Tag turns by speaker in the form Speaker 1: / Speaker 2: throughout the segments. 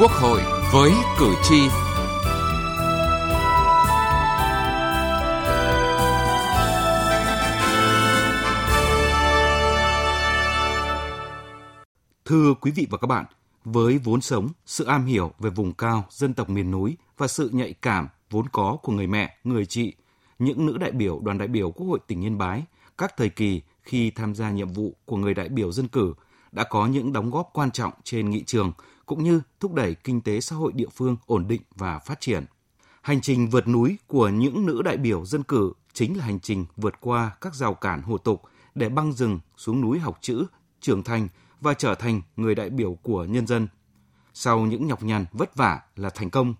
Speaker 1: Quốc hội với cử tri. Thưa quý vị và các bạn, với vốn sống, sự am hiểu về vùng cao, dân tộc miền núi và sự nhạy cảm vốn có của người mẹ, người chị, những nữ đại biểu đoàn đại biểu Quốc hội tỉnh Yên Bái các thời kỳ khi tham gia nhiệm vụ của người đại biểu dân cử đã có những đóng góp quan trọng trên nghị trường cũng như thúc đẩy kinh tế xã hội địa phương ổn định và phát triển. Hành trình vượt núi của những nữ đại biểu dân cử chính là hành trình vượt qua các rào cản hồ tục để băng rừng xuống núi học chữ, trưởng thành và trở thành người đại biểu của nhân dân. Sau những nhọc nhằn vất vả là thành công.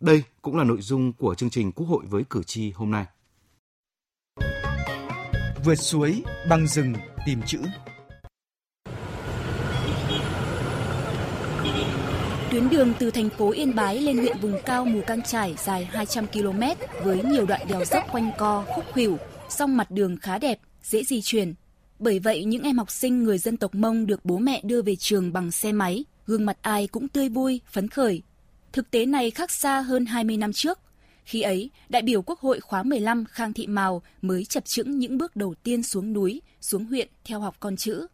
Speaker 1: Đây cũng là nội dung của chương trình Quốc hội với cử tri hôm nay.
Speaker 2: Vượt suối, băng rừng, tìm chữ
Speaker 3: Tuyến đường từ thành phố Yên Bái lên huyện vùng cao Mù Căng Trải dài 200 km với nhiều đoạn đèo dốc quanh co, khúc khuỷu, song mặt đường khá đẹp, dễ di chuyển. Bởi vậy, những em học sinh người dân tộc Mông được bố mẹ đưa về trường bằng xe máy, gương mặt ai cũng tươi vui, phấn khởi. Thực tế này khác xa hơn 20 năm trước. Khi ấy, đại biểu Quốc hội khóa 15 Khang Thị Mào mới chập chững những bước đầu tiên xuống núi, xuống huyện theo học con chữ.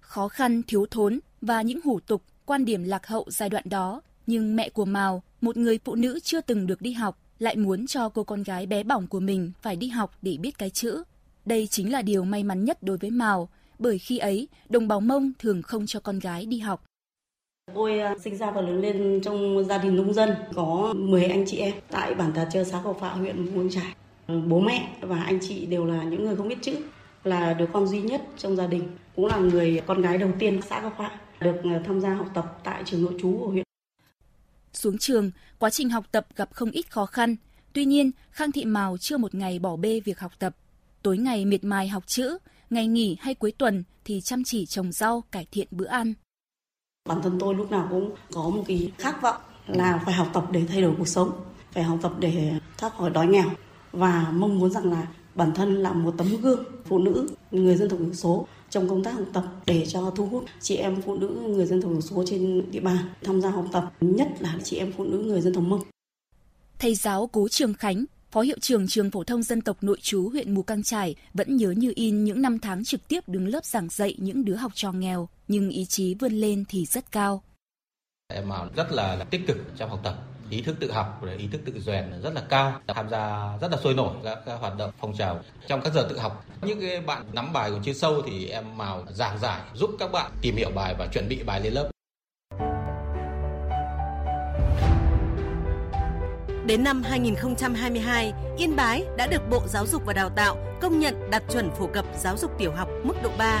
Speaker 3: Khó khăn, thiếu thốn và những hủ tục quan điểm lạc hậu giai đoạn đó, nhưng mẹ của Mào, một người phụ nữ chưa từng được đi học, lại muốn cho cô con gái bé bỏng của mình phải đi học để biết cái chữ. Đây chính là điều may mắn nhất đối với Mào, bởi khi ấy, đồng bào Mông thường không cho con gái đi học.
Speaker 4: Tôi à, sinh ra và lớn lên trong gia đình nông dân, có 10 anh chị em tại bản Tà Chơ, xã Cầu Phạ, huyện Mương Trải. Ừ, bố mẹ và anh chị đều là những người không biết chữ, là đứa con duy nhất trong gia đình, cũng là người con gái đầu tiên xã Cầu Phạ được ờ, tham gia học tập tại trường nội trú của huyện.
Speaker 3: Xuống trường, quá trình học tập gặp không ít khó khăn. Tuy nhiên, Khang Thị Mào chưa một ngày bỏ bê việc học tập. Tối ngày miệt mài học chữ, ngày nghỉ hay cuối tuần thì chăm chỉ trồng rau, cải thiện bữa ăn.
Speaker 4: Bản thân tôi lúc nào cũng có một cái khát vọng là phải học tập để thay đổi cuộc sống, phải học tập để thoát khỏi đói nghèo và mong muốn rằng là bản thân là một tấm gương phụ nữ người dân tộc thiểu số trong công tác học tập để cho thu hút chị em phụ nữ người dân tộc thiểu số trên địa bàn tham gia học tập, nhất là chị em phụ nữ người dân tộc Mông.
Speaker 3: Thầy giáo Cố Trường Khánh, Phó hiệu trưởng trường phổ thông dân tộc nội trú huyện Mù Căng Trải vẫn nhớ như in những năm tháng trực tiếp đứng lớp giảng dạy những đứa học trò nghèo, nhưng ý chí vươn lên thì rất cao.
Speaker 5: Em rất là tích cực trong học tập, ý thức tự học và ý thức tự rèn rất là cao tham gia rất là sôi nổi các, các hoạt động phong trào trong các giờ tự học những cái bạn nắm bài còn chưa sâu thì em vào giảng giải giúp các bạn tìm hiểu bài và chuẩn bị bài lên lớp
Speaker 6: Đến năm 2022, Yên Bái đã được Bộ Giáo dục và Đào tạo công nhận đạt chuẩn phổ cập giáo dục tiểu học mức độ 3.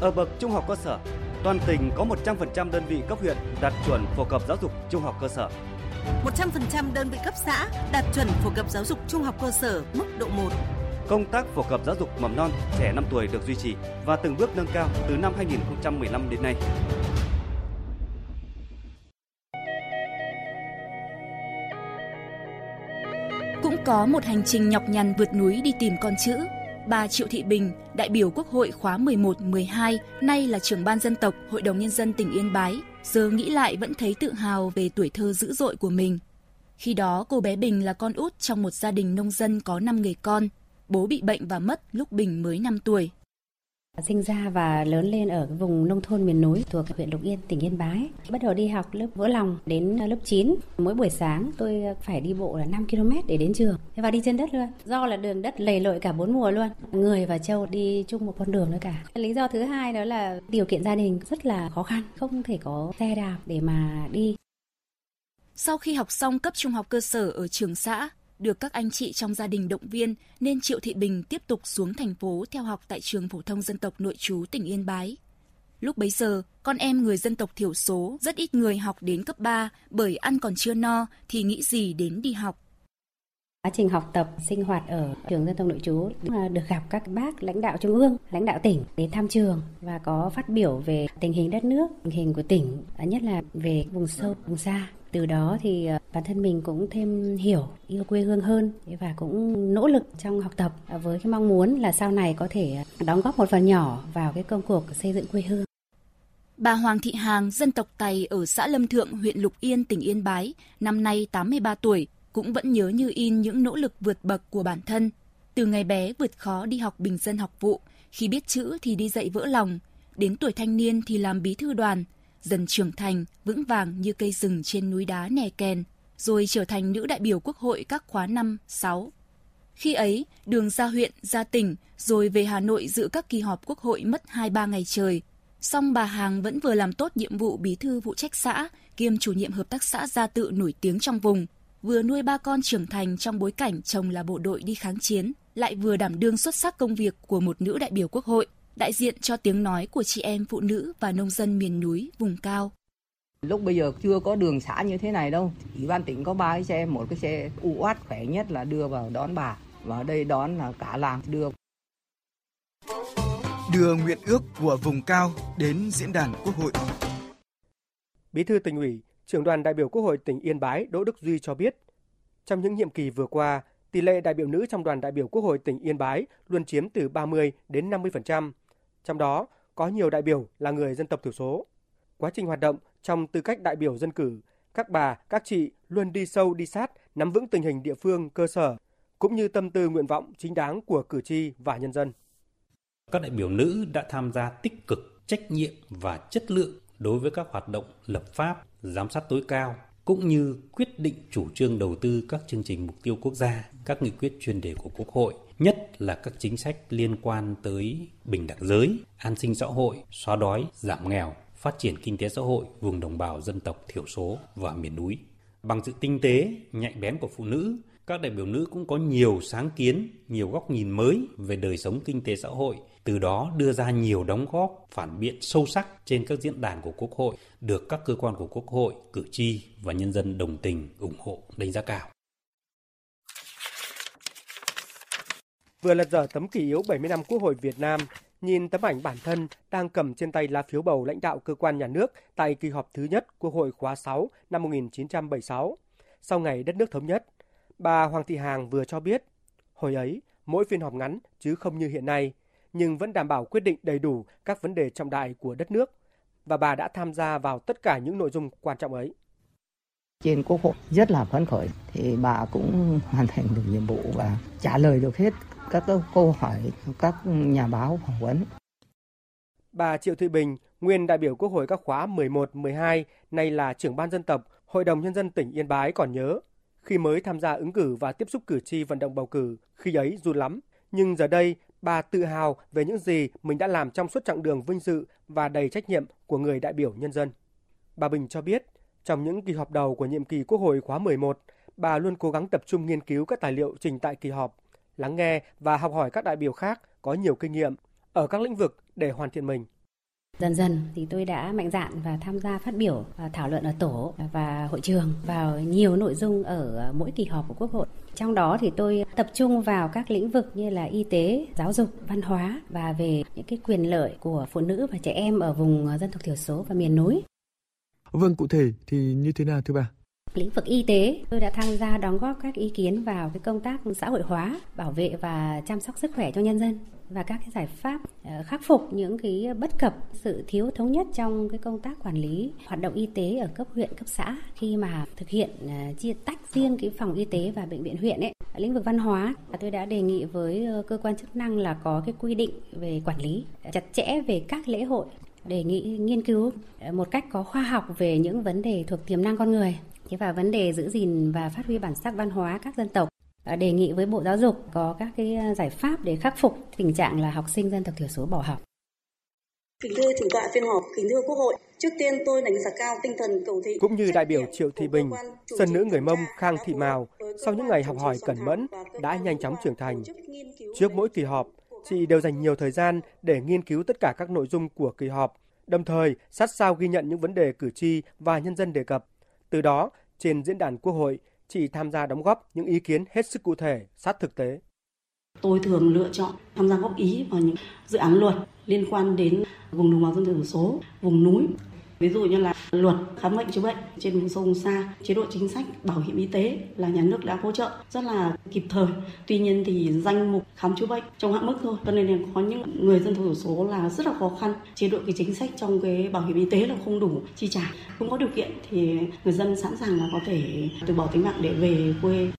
Speaker 7: Ở bậc trung học cơ sở, toàn tỉnh có 100% đơn vị cấp huyện đạt chuẩn phổ cập giáo dục trung học cơ sở.
Speaker 6: 100% đơn vị cấp xã đạt chuẩn phổ cập giáo dục trung học cơ sở mức độ 1.
Speaker 7: Công tác phổ cập giáo dục mầm non trẻ 5 tuổi được duy trì và từng bước nâng cao từ năm 2015 đến nay.
Speaker 3: Cũng có một hành trình nhọc nhằn vượt núi đi tìm con chữ. Bà Triệu Thị Bình, đại biểu Quốc hội khóa 11-12, nay là trưởng ban dân tộc Hội đồng Nhân dân tỉnh Yên Bái, giờ nghĩ lại vẫn thấy tự hào về tuổi thơ dữ dội của mình. Khi đó, cô bé Bình là con út trong một gia đình nông dân có 5 người con. Bố bị bệnh và mất lúc Bình mới 5 tuổi.
Speaker 8: Sinh ra và lớn lên ở cái vùng nông thôn miền núi thuộc huyện Lục Yên, tỉnh Yên Bái. Bắt đầu đi học lớp vỡ lòng đến lớp 9. Mỗi buổi sáng tôi phải đi bộ là 5 km để đến trường. Và đi trên đất luôn. Do là đường đất lầy lội cả bốn mùa luôn. Người và trâu đi chung một con đường nữa cả. Lý do thứ hai đó là điều kiện gia đình rất là khó khăn. Không thể có xe đạp để mà đi.
Speaker 3: Sau khi học xong cấp trung học cơ sở ở trường xã, được các anh chị trong gia đình động viên nên Triệu Thị Bình tiếp tục xuống thành phố theo học tại trường phổ thông dân tộc nội trú tỉnh Yên Bái. Lúc bấy giờ, con em người dân tộc thiểu số rất ít người học đến cấp 3 bởi ăn còn chưa no thì nghĩ gì đến đi học.
Speaker 8: Quá trình học tập, sinh hoạt ở trường dân tộc nội trú được gặp các bác lãnh đạo trung ương, lãnh đạo tỉnh đến thăm trường và có phát biểu về tình hình đất nước, tình hình của tỉnh, nhất là về vùng sâu, vùng xa từ đó thì ờ, bản thân mình cũng thêm hiểu yêu quê hương hơn và cũng nỗ lực trong học tập ờ, với cái mong muốn là sau này có thể ờ, đóng góp một phần nhỏ vào cái công cuộc xây dựng quê hương
Speaker 3: Bà Hoàng Thị Hàng, dân tộc Tày ở xã Lâm Thượng, huyện Lục Yên, tỉnh Yên Bái, năm nay 83 tuổi, cũng vẫn nhớ như in những nỗ lực vượt bậc của bản thân. Từ ngày bé vượt khó đi học bình dân học vụ, khi biết chữ thì đi dạy vỡ lòng, đến tuổi thanh niên thì làm bí thư đoàn, dần trưởng thành, vững vàng như cây rừng trên núi đá nè kèn, rồi trở thành nữ đại biểu quốc hội các khóa 5, 6. Khi ấy, đường ra huyện, ra tỉnh, rồi về Hà Nội dự các kỳ họp quốc hội mất 2-3 ngày trời. Song bà Hàng vẫn vừa làm tốt nhiệm vụ bí thư vụ trách xã, kiêm chủ nhiệm hợp tác xã gia tự nổi tiếng trong vùng, vừa nuôi ba con trưởng thành trong bối cảnh chồng là bộ đội đi kháng chiến, lại vừa đảm đương xuất sắc công việc của một nữ đại biểu quốc hội, đại diện cho tiếng nói của chị em phụ nữ và nông dân miền núi, vùng cao.
Speaker 9: Lúc bây giờ chưa có đường xã như thế này đâu. Ủy ban tỉnh có ba cái xe, một cái xe u uát khỏe nhất là đưa vào đón bà. Và ở đây đón là cả làng đưa.
Speaker 2: Đưa nguyện ước của vùng cao đến diễn đàn quốc hội.
Speaker 10: Bí thư tỉnh ủy, trưởng đoàn đại biểu Quốc hội tỉnh Yên Bái Đỗ Đức Duy cho biết, trong những nhiệm kỳ vừa qua, tỷ lệ đại biểu nữ trong đoàn đại biểu Quốc hội tỉnh Yên Bái luôn chiếm từ 30 đến 50%. Trong đó, có nhiều đại biểu là người dân tộc thiểu số. Quá trình hoạt động trong tư cách đại biểu dân cử, các bà, các chị luôn đi sâu đi sát, nắm vững tình hình địa phương, cơ sở, cũng như tâm tư nguyện vọng chính đáng của cử tri và nhân dân.
Speaker 11: Các đại biểu nữ đã tham gia tích cực, trách nhiệm và chất lượng đối với các hoạt động lập pháp, giám sát tối cao, cũng như quyết định chủ trương đầu tư các chương trình mục tiêu quốc gia, các nghị quyết chuyên đề của Quốc hội, nhất là các chính sách liên quan tới bình đẳng giới, an sinh xã hội, xóa đói, giảm nghèo, phát triển kinh tế xã hội vùng đồng bào dân tộc thiểu số và miền núi. Bằng sự tinh tế, nhạy bén của phụ nữ, các đại biểu nữ cũng có nhiều sáng kiến, nhiều góc nhìn mới về đời sống kinh tế xã hội, từ đó đưa ra nhiều đóng góp phản biện sâu sắc trên các diễn đàn của Quốc hội, được các cơ quan của Quốc hội, cử tri và nhân dân đồng tình, ủng hộ, đánh giá cao.
Speaker 10: Vừa lật dở tấm kỷ yếu 70 năm Quốc hội Việt Nam, nhìn tấm ảnh bản thân đang cầm trên tay lá phiếu bầu lãnh đạo cơ quan nhà nước tại kỳ họp thứ nhất Quốc hội khóa 6 năm 1976, sau ngày đất nước thống nhất, bà Hoàng Thị Hàng vừa cho biết, hồi ấy mỗi phiên họp ngắn chứ không như hiện nay, nhưng vẫn đảm bảo quyết định đầy đủ các vấn đề trọng đại của đất nước và bà đã tham gia vào tất cả những nội dung quan trọng ấy.
Speaker 9: Trên quốc hội rất là phấn khởi thì bà cũng hoàn thành được nhiệm vụ và trả lời được hết các câu hỏi các nhà báo phỏng vấn.
Speaker 10: Bà Triệu Thị Bình, nguyên đại biểu Quốc hội các khóa 11, 12, nay là trưởng ban dân tộc, Hội đồng Nhân dân tỉnh Yên Bái còn nhớ, khi mới tham gia ứng cử và tiếp xúc cử tri vận động bầu cử, khi ấy run lắm. Nhưng giờ đây, bà tự hào về những gì mình đã làm trong suốt chặng đường vinh dự và đầy trách nhiệm của người đại biểu nhân dân. Bà Bình cho biết, trong những kỳ họp đầu của nhiệm kỳ Quốc hội khóa 11, bà luôn cố gắng tập trung nghiên cứu các tài liệu trình tại kỳ họp, lắng nghe và học hỏi các đại biểu khác có nhiều kinh nghiệm ở các lĩnh vực để hoàn thiện mình.
Speaker 8: Dần dần thì tôi đã mạnh dạn và tham gia phát biểu thảo luận ở tổ và hội trường vào nhiều nội dung ở mỗi kỳ họp của Quốc hội. Trong đó thì tôi tập trung vào các lĩnh vực như là y tế, giáo dục, văn hóa và về những cái quyền lợi của phụ nữ và trẻ em ở vùng dân tộc thiểu số và miền núi.
Speaker 12: Vâng, cụ thể thì như thế nào thưa bà?
Speaker 8: lĩnh vực y tế tôi đã tham gia đóng góp các ý kiến vào cái công tác xã hội hóa bảo vệ và chăm sóc sức khỏe cho nhân dân và các cái giải pháp ờ, khắc phục những cái bất cập, sự thiếu thống nhất trong cái công tác quản lý hoạt động y tế ở cấp huyện, cấp xã khi mà thực hiện ờ, chia tách riêng cái phòng y tế và bệnh viện huyện ấy. Lĩnh vực văn hóa tôi đã đề nghị với ờ, cơ quan chức năng là có cái quy định về quản lý chặt chẽ về các lễ hội. Đề nghị nghiên cứu một cách có khoa học về những vấn đề thuộc tiềm năng con người. Thế và vấn đề giữ gìn và phát huy bản sắc văn hóa các dân tộc đề nghị với Bộ Giáo dục có các cái à, giải pháp để khắc phục tình trạng là học sinh dân tộc thiểu số bỏ học.
Speaker 4: Kính thưa chủ tọa phiên họp, kính thưa Quốc hội, trước tiên tôi đánh giá cao tinh thần cầu thị
Speaker 10: cũng như đại biểu Triệu Thị Bình, dân nữ người Mông Khang Thị Mào sau những ngày học hỏi cẩn mẫn đã nhanh chóng trưởng thành. Trước mỗi kỳ họp, chị đều dành nhiều thời gian để nghiên cứu tất cả các nội dung của kỳ họp, đồng thời sát sao ghi nhận những vấn đề cử tri và nhân dân đề cập. Từ đó, trên diễn đàn Quốc hội, chị tham gia đóng góp những ý kiến hết sức cụ thể, sát thực tế.
Speaker 4: Tôi thường lựa chọn tham gia góp ý vào những dự án luật liên quan đến vùng đồng bào dân tộc thiểu số, vùng núi. Ví dụ như là luật khám bệnh chữa bệnh trên vùng sâu vùng xa, chế độ chính sách bảo hiểm y tế là nhà nước đã hỗ trợ rất là kịp thời. Tuy nhiên thì danh mục khám chữa bệnh trong hạn mức thôi, cho nên là có những người dân tộc thiểu số là rất là khó khăn. Chế độ cái chính sách trong cái bảo hiểm y tế là không đủ chi trả. Không có điều kiện thì người dân sẵn sàng là có thể từ bỏ tính mạng để về quê.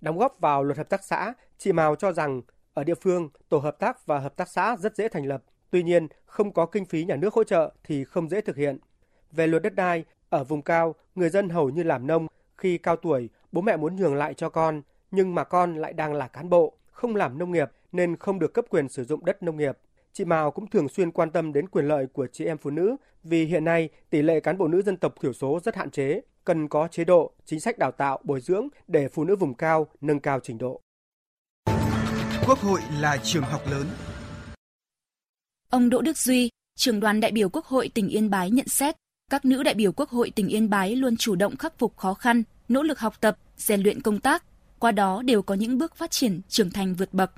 Speaker 10: Đóng góp vào luật hợp tác xã, chị Mào cho rằng ở địa phương, tổ hợp tác và hợp tác xã rất dễ thành lập. Tuy nhiên, không có kinh phí nhà nước hỗ trợ thì không dễ thực hiện. Về luật đất đai, ở vùng cao, người dân hầu như làm nông. Khi cao tuổi, bố mẹ muốn nhường lại cho con, nhưng mà con lại đang là cán bộ, không làm nông nghiệp nên không được cấp quyền sử dụng đất nông nghiệp. Chị Mào cũng thường xuyên quan tâm đến quyền lợi của chị em phụ nữ vì hiện nay tỷ lệ cán bộ nữ dân tộc thiểu số rất hạn chế, cần có chế độ, chính sách đào tạo, bồi dưỡng để phụ nữ vùng cao nâng cao trình độ.
Speaker 2: Quốc hội là trường học lớn.
Speaker 3: Ông Đỗ Đức Duy, trưởng đoàn đại biểu Quốc hội tỉnh Yên Bái nhận xét, các nữ đại biểu Quốc hội tỉnh Yên Bái luôn chủ động khắc phục khó khăn, nỗ lực học tập, rèn luyện công tác, qua đó đều có những bước phát triển trưởng thành vượt bậc.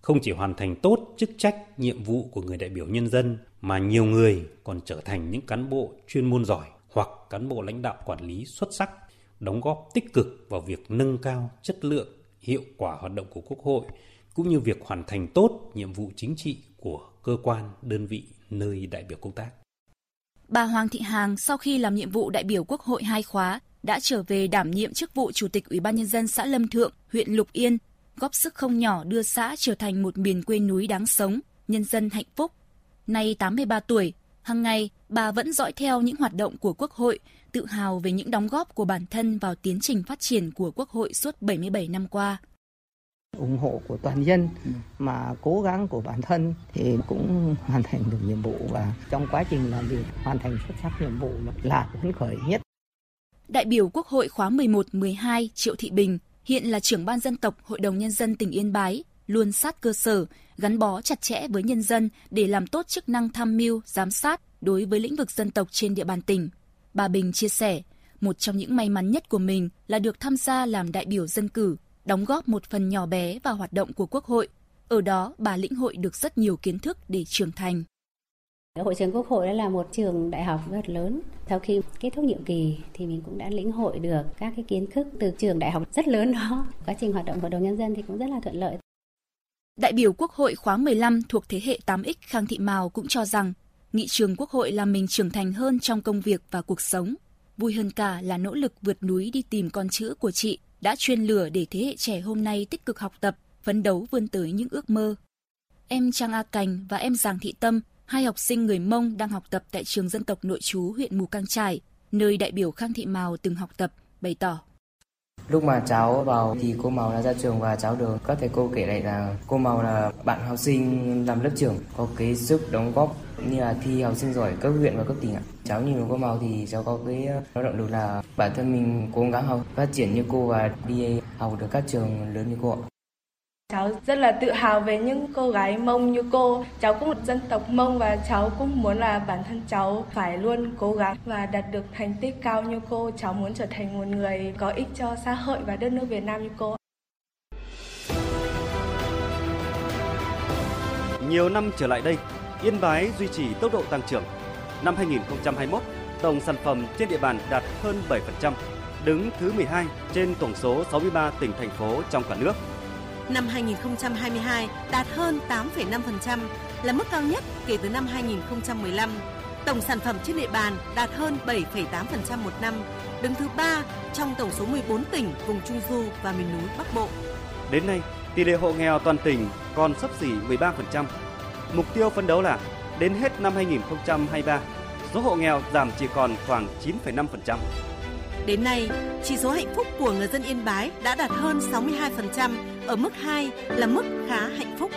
Speaker 11: Không chỉ hoàn thành tốt chức trách, nhiệm vụ của người đại biểu nhân dân mà nhiều người còn trở thành những cán bộ chuyên môn giỏi hoặc cán bộ lãnh đạo quản lý xuất sắc, đóng góp tích cực vào việc nâng cao chất lượng, hiệu quả hoạt động của Quốc hội cũng như việc hoàn thành tốt nhiệm vụ chính trị của cơ quan, đơn vị nơi đại biểu công tác.
Speaker 3: Bà Hoàng Thị Hàng sau khi làm nhiệm vụ đại biểu Quốc hội hai khóa đã trở về đảm nhiệm chức vụ Chủ tịch Ủy ban nhân dân xã Lâm Thượng, huyện Lục Yên, góp sức không nhỏ đưa xã trở thành một miền quê núi đáng sống, nhân dân hạnh phúc. Nay 83 tuổi, hàng ngày bà vẫn dõi theo những hoạt động của Quốc hội, tự hào về những đóng góp của bản thân vào tiến trình phát triển của Quốc hội suốt 77 năm qua
Speaker 9: ủng hộ của toàn dân mà cố gắng của bản thân thì cũng hoàn thành được nhiệm vụ và trong quá trình làm việc hoàn thành xuất sắc nhiệm vụ là phấn khởi nhất.
Speaker 3: Đại biểu Quốc hội khóa 11-12 Triệu Thị Bình hiện là trưởng ban dân tộc Hội đồng Nhân dân tỉnh Yên Bái, luôn sát cơ sở, gắn bó chặt chẽ với nhân dân để làm tốt chức năng tham mưu, giám sát đối với lĩnh vực dân tộc trên địa bàn tỉnh. Bà Bình chia sẻ, một trong những may mắn nhất của mình là được tham gia làm đại biểu dân cử đóng góp một phần nhỏ bé vào hoạt động của Quốc hội. Ở đó, bà lĩnh hội được rất nhiều kiến thức để trưởng thành.
Speaker 8: Hội trường Quốc hội là một trường đại học rất lớn. Sau khi kết thúc nhiệm kỳ thì mình cũng đã lĩnh hội được các cái kiến thức từ trường đại học rất lớn đó. Quá trình hoạt động của đồng nhân dân thì cũng rất là thuận lợi.
Speaker 3: Đại biểu Quốc hội khóa 15 thuộc thế hệ 8X Khang Thị Mào cũng cho rằng nghị trường Quốc hội làm mình trưởng thành hơn trong công việc và cuộc sống. Vui hơn cả là nỗ lực vượt núi đi tìm con chữ của chị đã truyền lửa để thế hệ trẻ hôm nay tích cực học tập, phấn đấu vươn tới những ước mơ. Em Trang A Cành và em Giàng Thị Tâm, hai học sinh người Mông đang học tập tại trường dân tộc nội trú huyện Mù căng Trải, nơi đại biểu Khang Thị Mào từng học tập, bày tỏ.
Speaker 13: Lúc mà cháu vào thì cô Màu đã ra trường và cháu được các thầy cô kể lại là cô Màu là bạn học sinh làm lớp trưởng, có cái sức đóng góp như là thi học sinh giỏi cấp huyện và cấp tỉnh ạ. Cháu nhìn cô Màu thì cháu có cái ờ, lao động được là bản thân mình cố gắng học, phát triển như cô và đi học được các trường lớn như cô ạ.
Speaker 14: Cháu rất là tự hào về những cô gái Mông như cô. Cháu cũng dân tộc Mông và cháu cũng muốn là bản thân cháu phải luôn cố gắng và đạt được thành tích cao như cô. Cháu muốn trở thành một người có ích cho xã hội và đất nước Việt Nam như cô.
Speaker 7: Nhiều năm trở lại đây, Yên Bái duy trì tốc độ tăng trưởng. Năm 2021, tổng sản phẩm trên địa bàn đạt hơn 7%, đứng thứ 12 trên tổng số 63 tỉnh thành phố trong cả nước
Speaker 6: năm 2022 đạt hơn 8,5%, là mức cao nhất kể từ năm 2015. Tổng sản phẩm trên địa bàn đạt hơn 7,8% một năm, đứng thứ 3 trong tổng số 14 tỉnh vùng Trung Du và miền núi Bắc Bộ.
Speaker 7: Đến nay, tỷ lệ hộ nghèo toàn tỉnh còn sấp xỉ 13%. Mục tiêu phấn đấu là đến hết năm 2023, số hộ nghèo giảm chỉ còn khoảng 9,5%.
Speaker 6: Đến nay, chỉ số hạnh phúc của người dân Yên Bái đã đạt hơn 62%, ở mức 2 là mức khá hạnh phúc.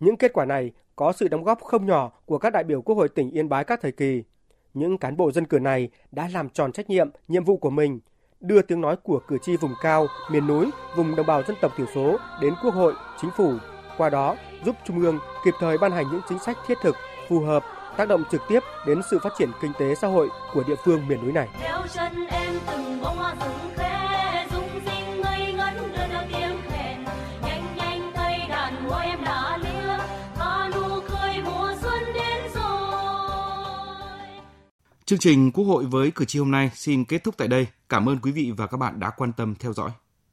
Speaker 10: Những kết quả này có sự đóng góp không nhỏ của các đại biểu Quốc hội tỉnh Yên Bái các thời kỳ. Những cán bộ dân cử này đã làm tròn trách nhiệm, nhiệm vụ của mình, đưa tiếng nói của cử tri vùng cao, miền núi, vùng đồng bào dân tộc thiểu số đến Quốc hội, chính phủ, qua đó giúp Trung ương kịp thời ban hành những chính sách thiết thực, phù hợp tác động trực tiếp đến sự phát triển kinh tế xã hội của địa phương miền núi này.
Speaker 1: Chương trình Quốc hội với cử tri hôm nay xin kết thúc tại đây. Cảm ơn quý vị và các bạn đã quan tâm theo dõi.